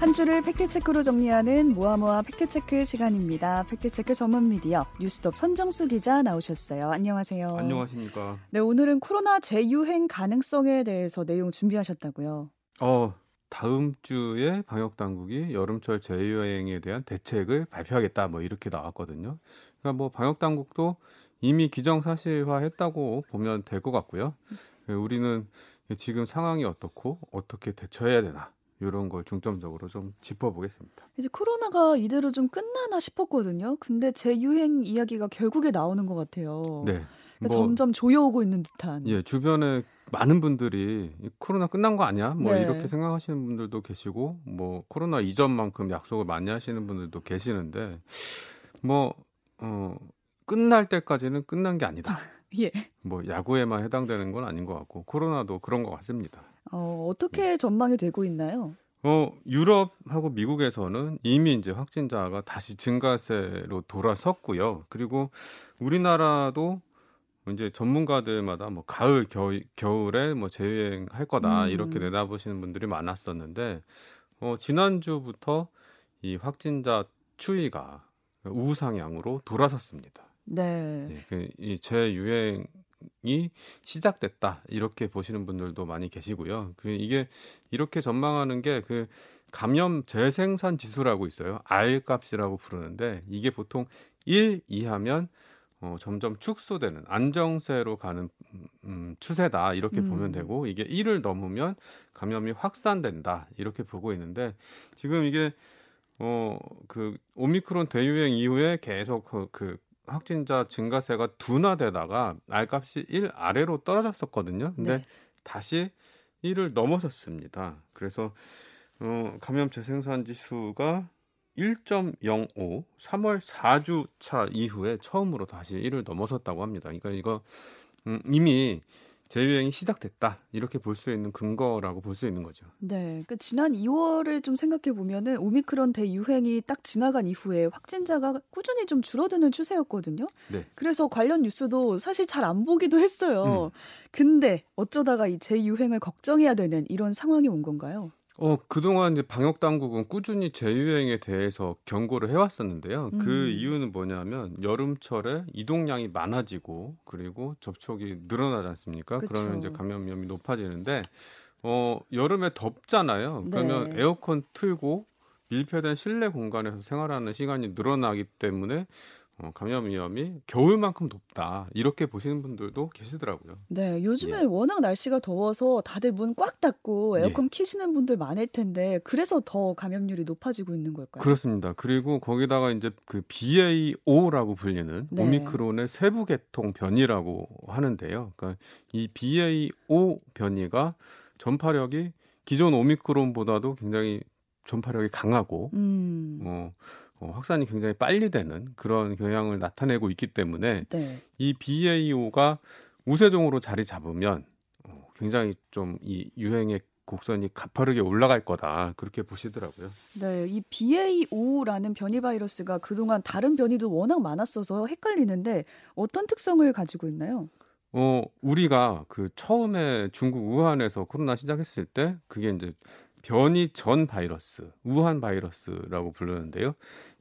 한 주를 팩트체크로 정리하는 모아모아 팩트체크 시간입니다. 팩트체크 전문 미디어 뉴스톱 선정수 기자 나오셨어요. 안녕하세요. 안녕하십니까. 네, 오늘은 코로나 재유행 가능성에 대해서 내용 준비하셨다고요. 어, 다음 주에 방역 당국이 여름철 재유행에 대한 대책을 발표하겠다 뭐 이렇게 나왔거든요. 그러니까 뭐 방역 당국도 이미 기정 사실화했다고 보면 될 것 같고요. 우리는 지금 상황이 어떻고 어떻게 대처해야 되나 이런 걸 중점적으로 좀 짚어보겠습니다. 이제 코로나가 이대로 좀 끝나나 싶었거든요. 근데 재유행 이야기가 결국에 나오는 것 같아요. 네. 그러니까 뭐, 점점 조여오고 있는 듯한. 예, 주변에 많은 분들이 코로나 끝난 거 아니야? 뭐 네. 이렇게 생각하시는 분들도 계시고, 뭐 코로나 이전만큼 약속을 많이 하시는 분들도 계시는데, 뭐 어, 끝날 때까지는 끝난 게 아니다. 예. 뭐 야구에만 해당되는 건 아닌 것 같고 코로나도 그런 것 같습니다. 어, 어떻게 전망이 되고 있나요? 어, 유럽하고 미국에서는 이미 이제 확진자가 다시 증가세로 돌아섰고요. 그리고 우리나라도 이제 전문가들마다 뭐 가을 겨, 겨울에 뭐 재유행할 거다 음. 이렇게 내다보시는 분들이 많았었는데 어, 지난주부터 이 확진자 추이가 우상향으로 돌아섰습니다. 네. 네 그, 이 재유행 이 시작됐다 이렇게 보시는 분들도 많이 계시고요. 그 이게 이렇게 전망하는 게 그 감염 재생산 지수라고 있어요. R 값이라고 부르는데 이게 보통 1 이하면 어, 점점 축소되는 안정세로 가는 음, 추세다 이렇게 음. 보면 되고 이게 1을 넘으면 감염이 확산된다 이렇게 보고 있는데 지금 이게 어 그 오미크론 대유행 이후에 계속 그, 그 확진자 증가세가 둔화되다가 알값이 1 아래로 떨어졌었거든요. 근데 네. 다시 1을 넘어섰습니다. 그래서 어, 감염 재생산 지수가 1.05 3월 4주 차 이후에 처음으로 다시 1을 넘어섰다고 합니다. 그러니까 이거 음, 이미 재유행이 시작됐다 이렇게 볼 수 있는 근거라고 볼 수 있는 거죠. 네, 그 지난 2월을 좀 생각해 보면은 오미크론 대유행이 딱 지나간 이후에 확진자가 꾸준히 좀 줄어드는 추세였거든요. 네. 그래서 관련 뉴스도 사실 잘 안 보기도 했어요. 음. 근데 어쩌다가 이 재유행을 걱정해야 되는 이런 상황이 온 건가요? 어, 그동안 이제 방역 당국은 꾸준히 재유행에 대해서 경고를 해왔었는데요. 그 음. 그 이유는 뭐냐면 여름철에 이동량이 많아지고 그리고 접촉이 늘어나지 않습니까? 그쵸. 그러면 이제 감염 위험이 높아지는데 어, 여름에 덥잖아요. 그러면 네. 에어컨 틀고 밀폐된 실내 공간에서 생활하는 시간이 늘어나기 때문에 어, 감염 위험이 겨울만큼 높다 이렇게 보시는 분들도 계시더라고요. 네, 요즘에 예. 워낙 날씨가 더워서 다들 문 꽉 닫고 에어컨 예. 키시는 분들 많을 텐데 그래서 더 감염률이 높아지고 있는 걸까요? 그렇습니다. 그리고 거기다가 이제 그 BA5라고 불리는 네. 오미크론의 세부 계통 변이라고 하는데요. 그러니까 이 BA5 변이가 전파력이 기존 오미크론보다도 굉장히 전파력이 강하고 음. 어, 어, 확산이 굉장히 빨리 되는 그런 경향을 나타내고 있기 때문에 네. 이 BA5가 우세종으로 자리 잡으면 어, 굉장히 좀 이 유행의 곡선이 가파르게 올라갈 거다 그렇게 보시더라고요. 네, 이 BA5라는 변이 바이러스가 그동안 다른 변이도 워낙 많았어서 헷갈리는데 어떤 특성을 가지고 있나요? 어, 우리가 그 처음에 중국 우한에서 코로나 시작했을 때 그게 이제 변이 전 바이러스, 우한 바이러스라고 부르는데요.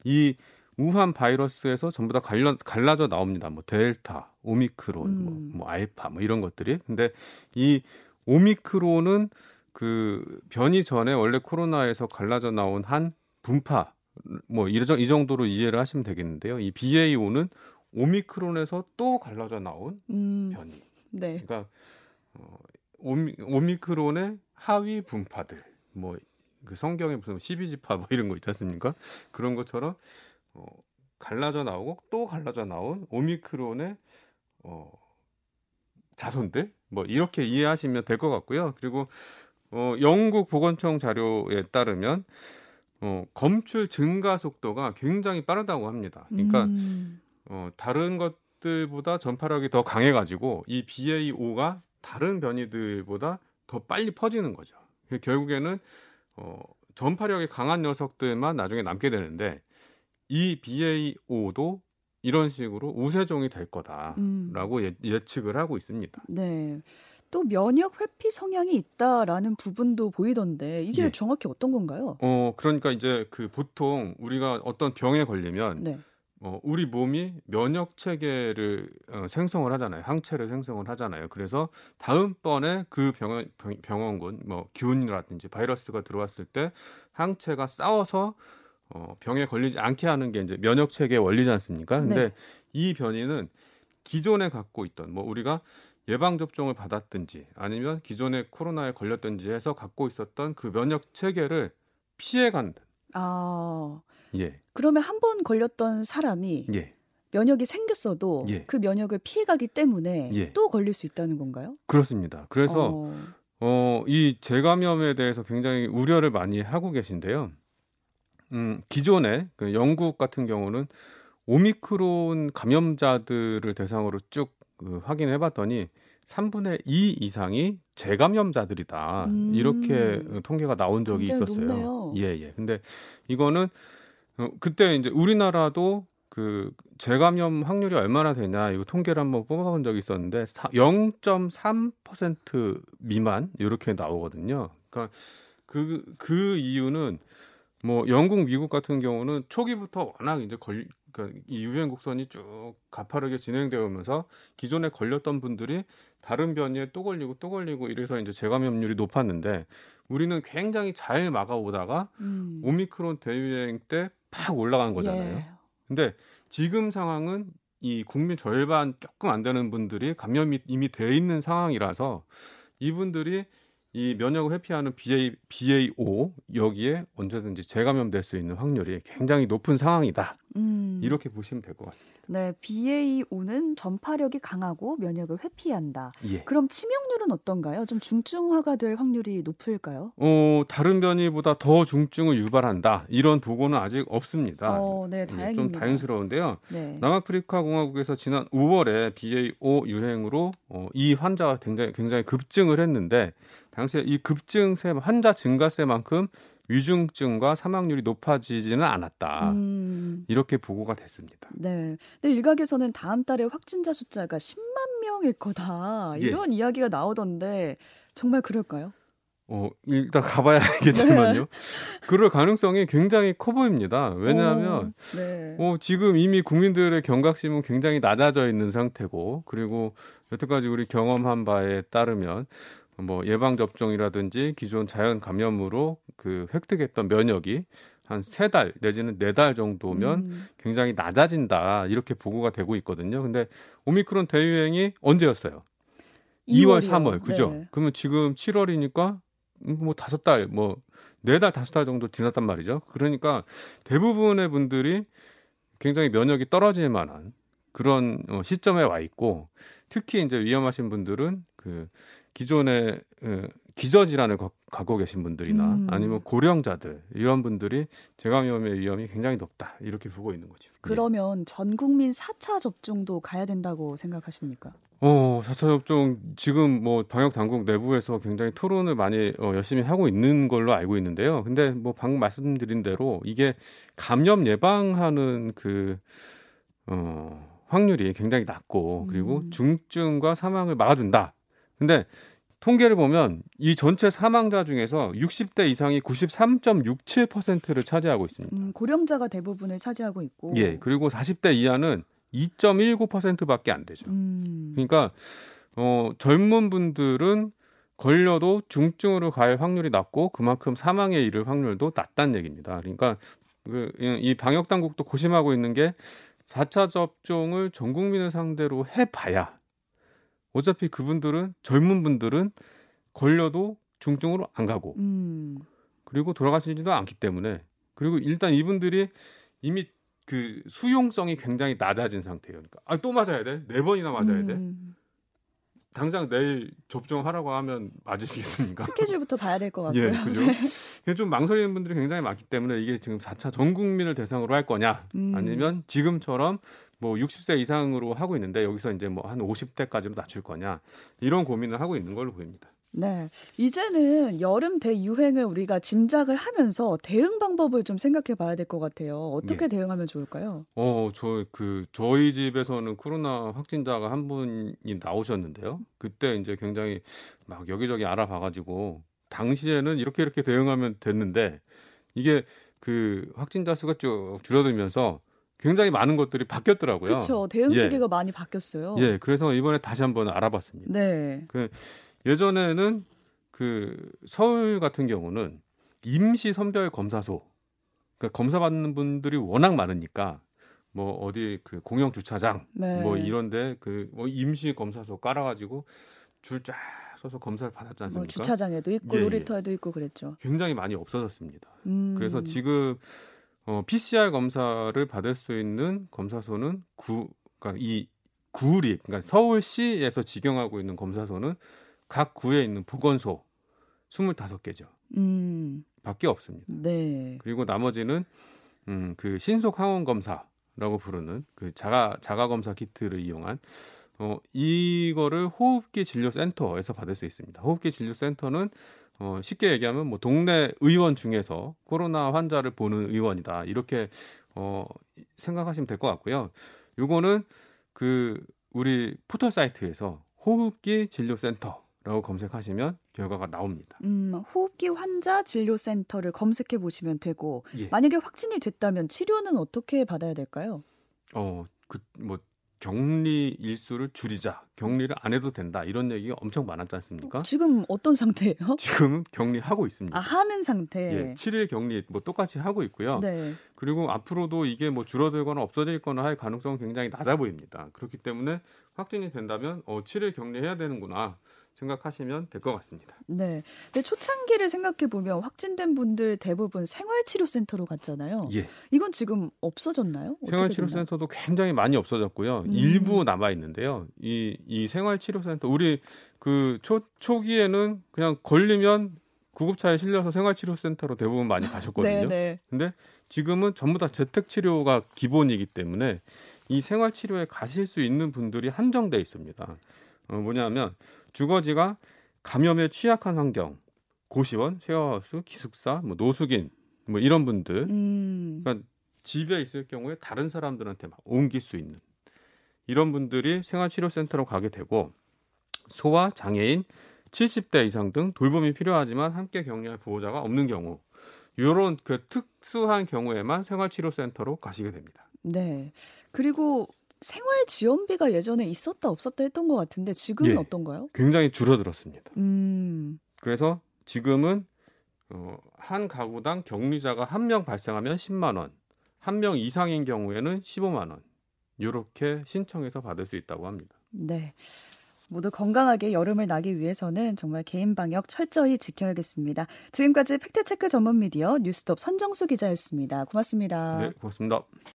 이 우한 바이러스에서 전부 다 갈려, 갈라져 나옵니다. 뭐 델타, 오미크론, 뭐, 음. 뭐, 뭐 알파, 뭐 이런 것들이. 근데 이 오미크론은 그 변이 전에 원래 코로나에서 갈라져 나온 한 분파 뭐 이 정도로 이해를 하시면 되겠는데요. 이 BA5는 오미크론에서 또 갈라져 나온 음. 변이. 네. 그러니까 어, 오미, 오미크론의 하위 분파들. 뭐 그 성경에 무슨 12지파 뭐 이런 거 있지 않습니까? 그런 것처럼 어, 갈라져 나오고 또 갈라져 나온 오미크론의 어, 자손들 뭐 이렇게 이해하시면 될 것 같고요. 그리고 어, 영국 보건청 자료에 따르면 어, 검출 증가 속도가 굉장히 빠르다고 합니다. 그러니까 음. 어, 다른 것들보다 전파력이 더 강해가지고 이 BA5가 다른 변이들보다 더 빨리 퍼지는 거죠. 결국에는 어, 전파력이 강한 녀석들만 나중에 남게 되는데 이 BA5도 이런 식으로 우세종이 될 거다라고 음. 예, 측을 하고 있습니다. 네. 또 면역 회피 성향이 있다라는 부분도 보이던데 이게 예. 정확히 어떤 건가요? 어 그러니까 이제 그 보통 우리가 어떤 병에 걸리면 네. 어, 우리 몸이 면역 체계를 어, 생성을 하잖아요. 항체를 생성을 하잖아요. 그래서 다음번에 그 병원, 병원군, 뭐 균이라든지 바이러스가 들어왔을 때 항체가 싸워서 어, 병에 걸리지 않게 하는 게 이제 면역 체계의 원리지 않습니까? 근데 네. 이 변이는 기존에 갖고 있던 뭐 우리가 예방 접종을 받았든지 아니면 기존에 코로나에 걸렸든지 해서 갖고 있었던 그 면역 체계를 피해 간다. 아. 예. 그러면 한 번 걸렸던 사람이 예. 면역이 생겼어도 예. 그 면역을 피해가기 때문에 예. 또 걸릴 수 있다는 건가요? 그렇습니다. 그래서 어... 어, 이 재감염에 대해서 굉장히 우려를 많이 하고 계신데요. 음, 기존에 그 영국 같은 경우는 오미크론 감염자들을 대상으로 쭉 그 확인해 봤더니 3분의 2 이상이 재감염자들이다. 음. 이렇게 통계가 나온 적이 있었어요. 높네요. 예, 예. 근데 이거는 어, 그때 이제 우리나라도 그 재감염 확률이 얼마나 되냐 이거 통계를 한번 뽑아본 적이 있었는데 0.3% 미만 이렇게 나오거든요. 그러니까 그, 그 이유는 뭐 영국, 미국 같은 경우는 초기부터 워낙 이제 걸, 그러니까 이 유행 곡선이 쭉 가파르게 진행되어 오면서 기존에 걸렸던 분들이 다른 변이에 또 걸리고 또 걸리고 이래서 이제 재감염률이 높았는데 우리는 굉장히 잘 막아오다가 음. 오미크론 대유행 때 팍 올라간 거잖아요. 예. 근데 지금 상황은 이 국민 절반 조금 안 되는 분들이 감염이 이미 돼 있는 상황이라서 이분들이 이 면역을 회피하는 BA, BA5 여기에 언제든지 재감염될 수 있는 확률이 굉장히 높은 상황이다. 음. 이렇게 보시면 될 것 같습니다. 네, BA5는 전파력이 강하고 면역을 회피한다. 예. 그럼 치명률은 어떤가요? 좀 중증화가 될 확률이 높을까요? 어, 다른 변이보다 더 중증을 유발한다. 이런 보고는 아직 없습니다. 어, 네, 다행입니다. 좀 다행스러운데요. 네. 남아프리카 공화국에서 지난 5월에 BA5 유행으로 어, 이 환자가 굉장히 굉장히 급증을 했는데 당시에 이 급증세 환자 증가세만큼 위중증과 사망률이 높아지지는 않았다. 음. 이렇게 보고가 됐습니다. 네. 근데 일각에서는 다음 달에 확진자 숫자가 10만 명일 거다. 예. 이런 예. 이야기가 나오던데 정말 그럴까요? 어, 일단 가봐야 알겠지만요. 네. 그럴 가능성이 굉장히 커 보입니다. 왜냐하면, 오, 네. 어, 지금 이미 국민들의 경각심은 굉장히 낮아져 있는 상태고, 그리고 여태까지 우리 경험한 바에 따르면, 뭐 예방 접종이라든지 기존 자연 감염으로 그 획득했던 면역이 한 세 달 내지는 네 달 정도면 음. 굉장히 낮아진다 이렇게 보고가 되고 있거든요. 근데 오미크론 대유행이 언제였어요? 2월, 2월 3월 그죠? 네. 그러면 지금 7월이니까 뭐 다섯 달, 뭐 네 달, 다섯 달 정도 지났단 말이죠. 그러니까 대부분의 분들이 굉장히 면역이 떨어질 만한 그런 어, 시점에 와 있고 특히 이제 위험하신 분들은 그 기존에 기저 질환을 갖고 계신 분들이나 음. 아니면 고령자들 이런 분들이 재감염의 위험이 굉장히 높다 이렇게 보고 있는 거죠. 그러면 네. 전 국민 4차 접종도 가야 된다고 생각하십니까? 어, 4차 접종 지금 뭐 방역 당국 내부에서 굉장히 토론을 많이 어, 열심히 하고 있는 걸로 알고 있는데요. 근데 뭐 방금 말씀드린 대로 이게 감염 예방하는 그 어, 확률이 굉장히 낮고 그리고 음. 중증과 사망을 막아준다. 근데 통계를 보면 이 전체 사망자 중에서 60대 이상이 93.67%를 차지하고 있습니다. 음, 고령자가 대부분을 차지하고 있고. 예, 그리고 40대 이하는 2.19%밖에 안 되죠. 음. 그러니까 어, 젊은 분들은 걸려도 중증으로 갈 확률이 낮고 그만큼 사망에 이를 확률도 낮다는 얘기입니다. 그러니까 그, 이 방역 당국도 고심하고 있는 게 4차 접종을 전 국민을 상대로 해봐야 어차피 그분들은 젊은 분들은 걸려도 중증으로 안 가고 음. 그리고 돌아가시지도 않기 때문에 그리고 일단 이분들이 이미 그 수용성이 굉장히 낮아진 상태예요. 그러니까 아, 또 맞아야 돼? 네 번이나 맞아야 돼? 음. 당장 내일 접종하라고 하면 맞으시겠습니까? 스케줄부터 봐야 될 것 같고요. 예, 그죠? 네. 좀 망설이는 분들이 굉장히 많기 때문에 이게 지금 4차 전 국민을 대상으로 할 거냐, 음. 아니면 지금처럼 뭐 60세 이상으로 하고 있는데 여기서 이제 뭐 한 50대까지로 낮출 거냐 이런 고민을 하고 있는 걸로 보입니다. 네. 이제는 여름 대유행을 우리가 짐작을 하면서 대응 방법을 좀 생각해 봐야 될 것 같아요. 어떻게 네. 대응하면 좋을까요? 어, 저, 그, 저희 집에서는 코로나 확진자가 한 분이 나오셨는데요. 그때 이제 굉장히 막 여기저기 알아봐가지고, 당시에는 이렇게 이렇게 대응하면 됐는데, 이게 그 확진자 수가 쭉 줄어들면서 굉장히 많은 것들이 바뀌었더라고요. 그렇죠. 대응 체계가 예. 많이 바뀌었어요. 예, 그래서 이번에 다시 한번 알아봤습니다. 네. 그 예전에는 그 서울 같은 경우는 임시 선별 검사소, 그러니까 검사 받는 분들이 워낙 많으니까 뭐 어디 그 공영 주차장 네. 뭐 이런데 그 뭐 임시 검사소 깔아가지고 줄 쫙 서서 검사를 받았지 뭐 않습니까? 뭐 주차장에도 있고 예, 예. 놀이터에도 예. 있고 그랬죠. 굉장히 많이 없어졌습니다. 음. 그래서 지금 어, PCR 검사를 받을 수 있는 검사소는 구, 그러니까 이 구립, 그러니까 서울시에서 직영하고 있는 검사소는 각 구에 있는 보건소 25개죠. 음. 밖에 없습니다. 네. 그리고 나머지는 음, 그 신속 항원 검사라고 부르는 그 자가 자가 검사 키트를 이용한 어, 이거를 호흡기 진료 센터에서 받을 수 있습니다. 호흡기 진료 센터는 어, 쉽게 얘기하면 뭐 동네 의원 중에서 코로나 환자를 보는 의원이다. 이렇게 어, 생각하시면 될 것 같고요. 요거는 그 우리 포털 사이트에서 호흡기 진료센터 라고 검색하시면 결과가 나옵니다. 음, 호흡기 환자 진료센터를 검색해 보시면 되고 예. 만약에 확진이 됐다면 치료는 어떻게 받아야 될까요? 어, 그 뭐 격리 일수를 줄이자, 격리를 안 해도 된다 이런 얘기가 엄청 많았지 않습니까? 지금 어떤 상태예요? 지금 격리하고 있습니다. 아 하는 상태. 예, 7일 격리 뭐 똑같이 하고 있고요. 네. 그리고 앞으로도 이게 뭐 줄어들거나 없어질거나 할 가능성은 굉장히 낮아 보입니다. 그렇기 때문에 확진이 된다면 어 7일 격리해야 되는구나. 생각하시면 될 것 같습니다. 네. 근데 초창기를 생각해 보면 확진된 분들 대부분 생활치료센터로 갔잖아요. 예. 이건 지금 없어졌나요? 생활치료센터도 굉장히 많이 없어졌고요. 음. 일부 남아 있는데요. 이, 이 생활치료센터 우리 그 초, 초기에는 그냥 걸리면 구급차에 실려서 생활치료센터로 대부분 많이 가셨거든요. 네, 네. 근데 지금은 전부 다 재택치료가 기본이기 때문에 이 생활치료에 가실 수 있는 분들이 한정돼 있습니다. 어, 뭐냐면 주거지가 감염에 취약한 환경, 고시원, 쉐어하우스, 기숙사, 뭐 노숙인 뭐 이런 분들, 음. 그러니까 집에 있을 경우에 다른 사람들한테 막 옮길 수 있는 이런 분들이 생활치료센터로 가게 되고 소아, 장애인, 70대 이상 등 돌봄이 필요하지만 함께 격리할 보호자가 없는 경우 이런 그 특수한 경우에만 생활치료센터로 가시게 됩니다. 네. 그리고 생활 지원비가 예전에 있었다 없었다 했던 것 같은데 지금은 예, 어떤가요? 굉장히 줄어들었습니다. 음. 그래서 지금은 어, 한 가구당 격리자가 한 명 발생하면 10만 원, 한 명 이상인 경우에는 15만 원. 이렇게 신청해서 받을 수 있다고 합니다. 네. 모두 건강하게 여름을 나기 위해서는 정말 개인 방역 철저히 지켜야겠습니다. 지금까지 팩트체크 전문 미디어 뉴스톱 선정수 기자였습니다. 고맙습니다. 네, 고맙습니다.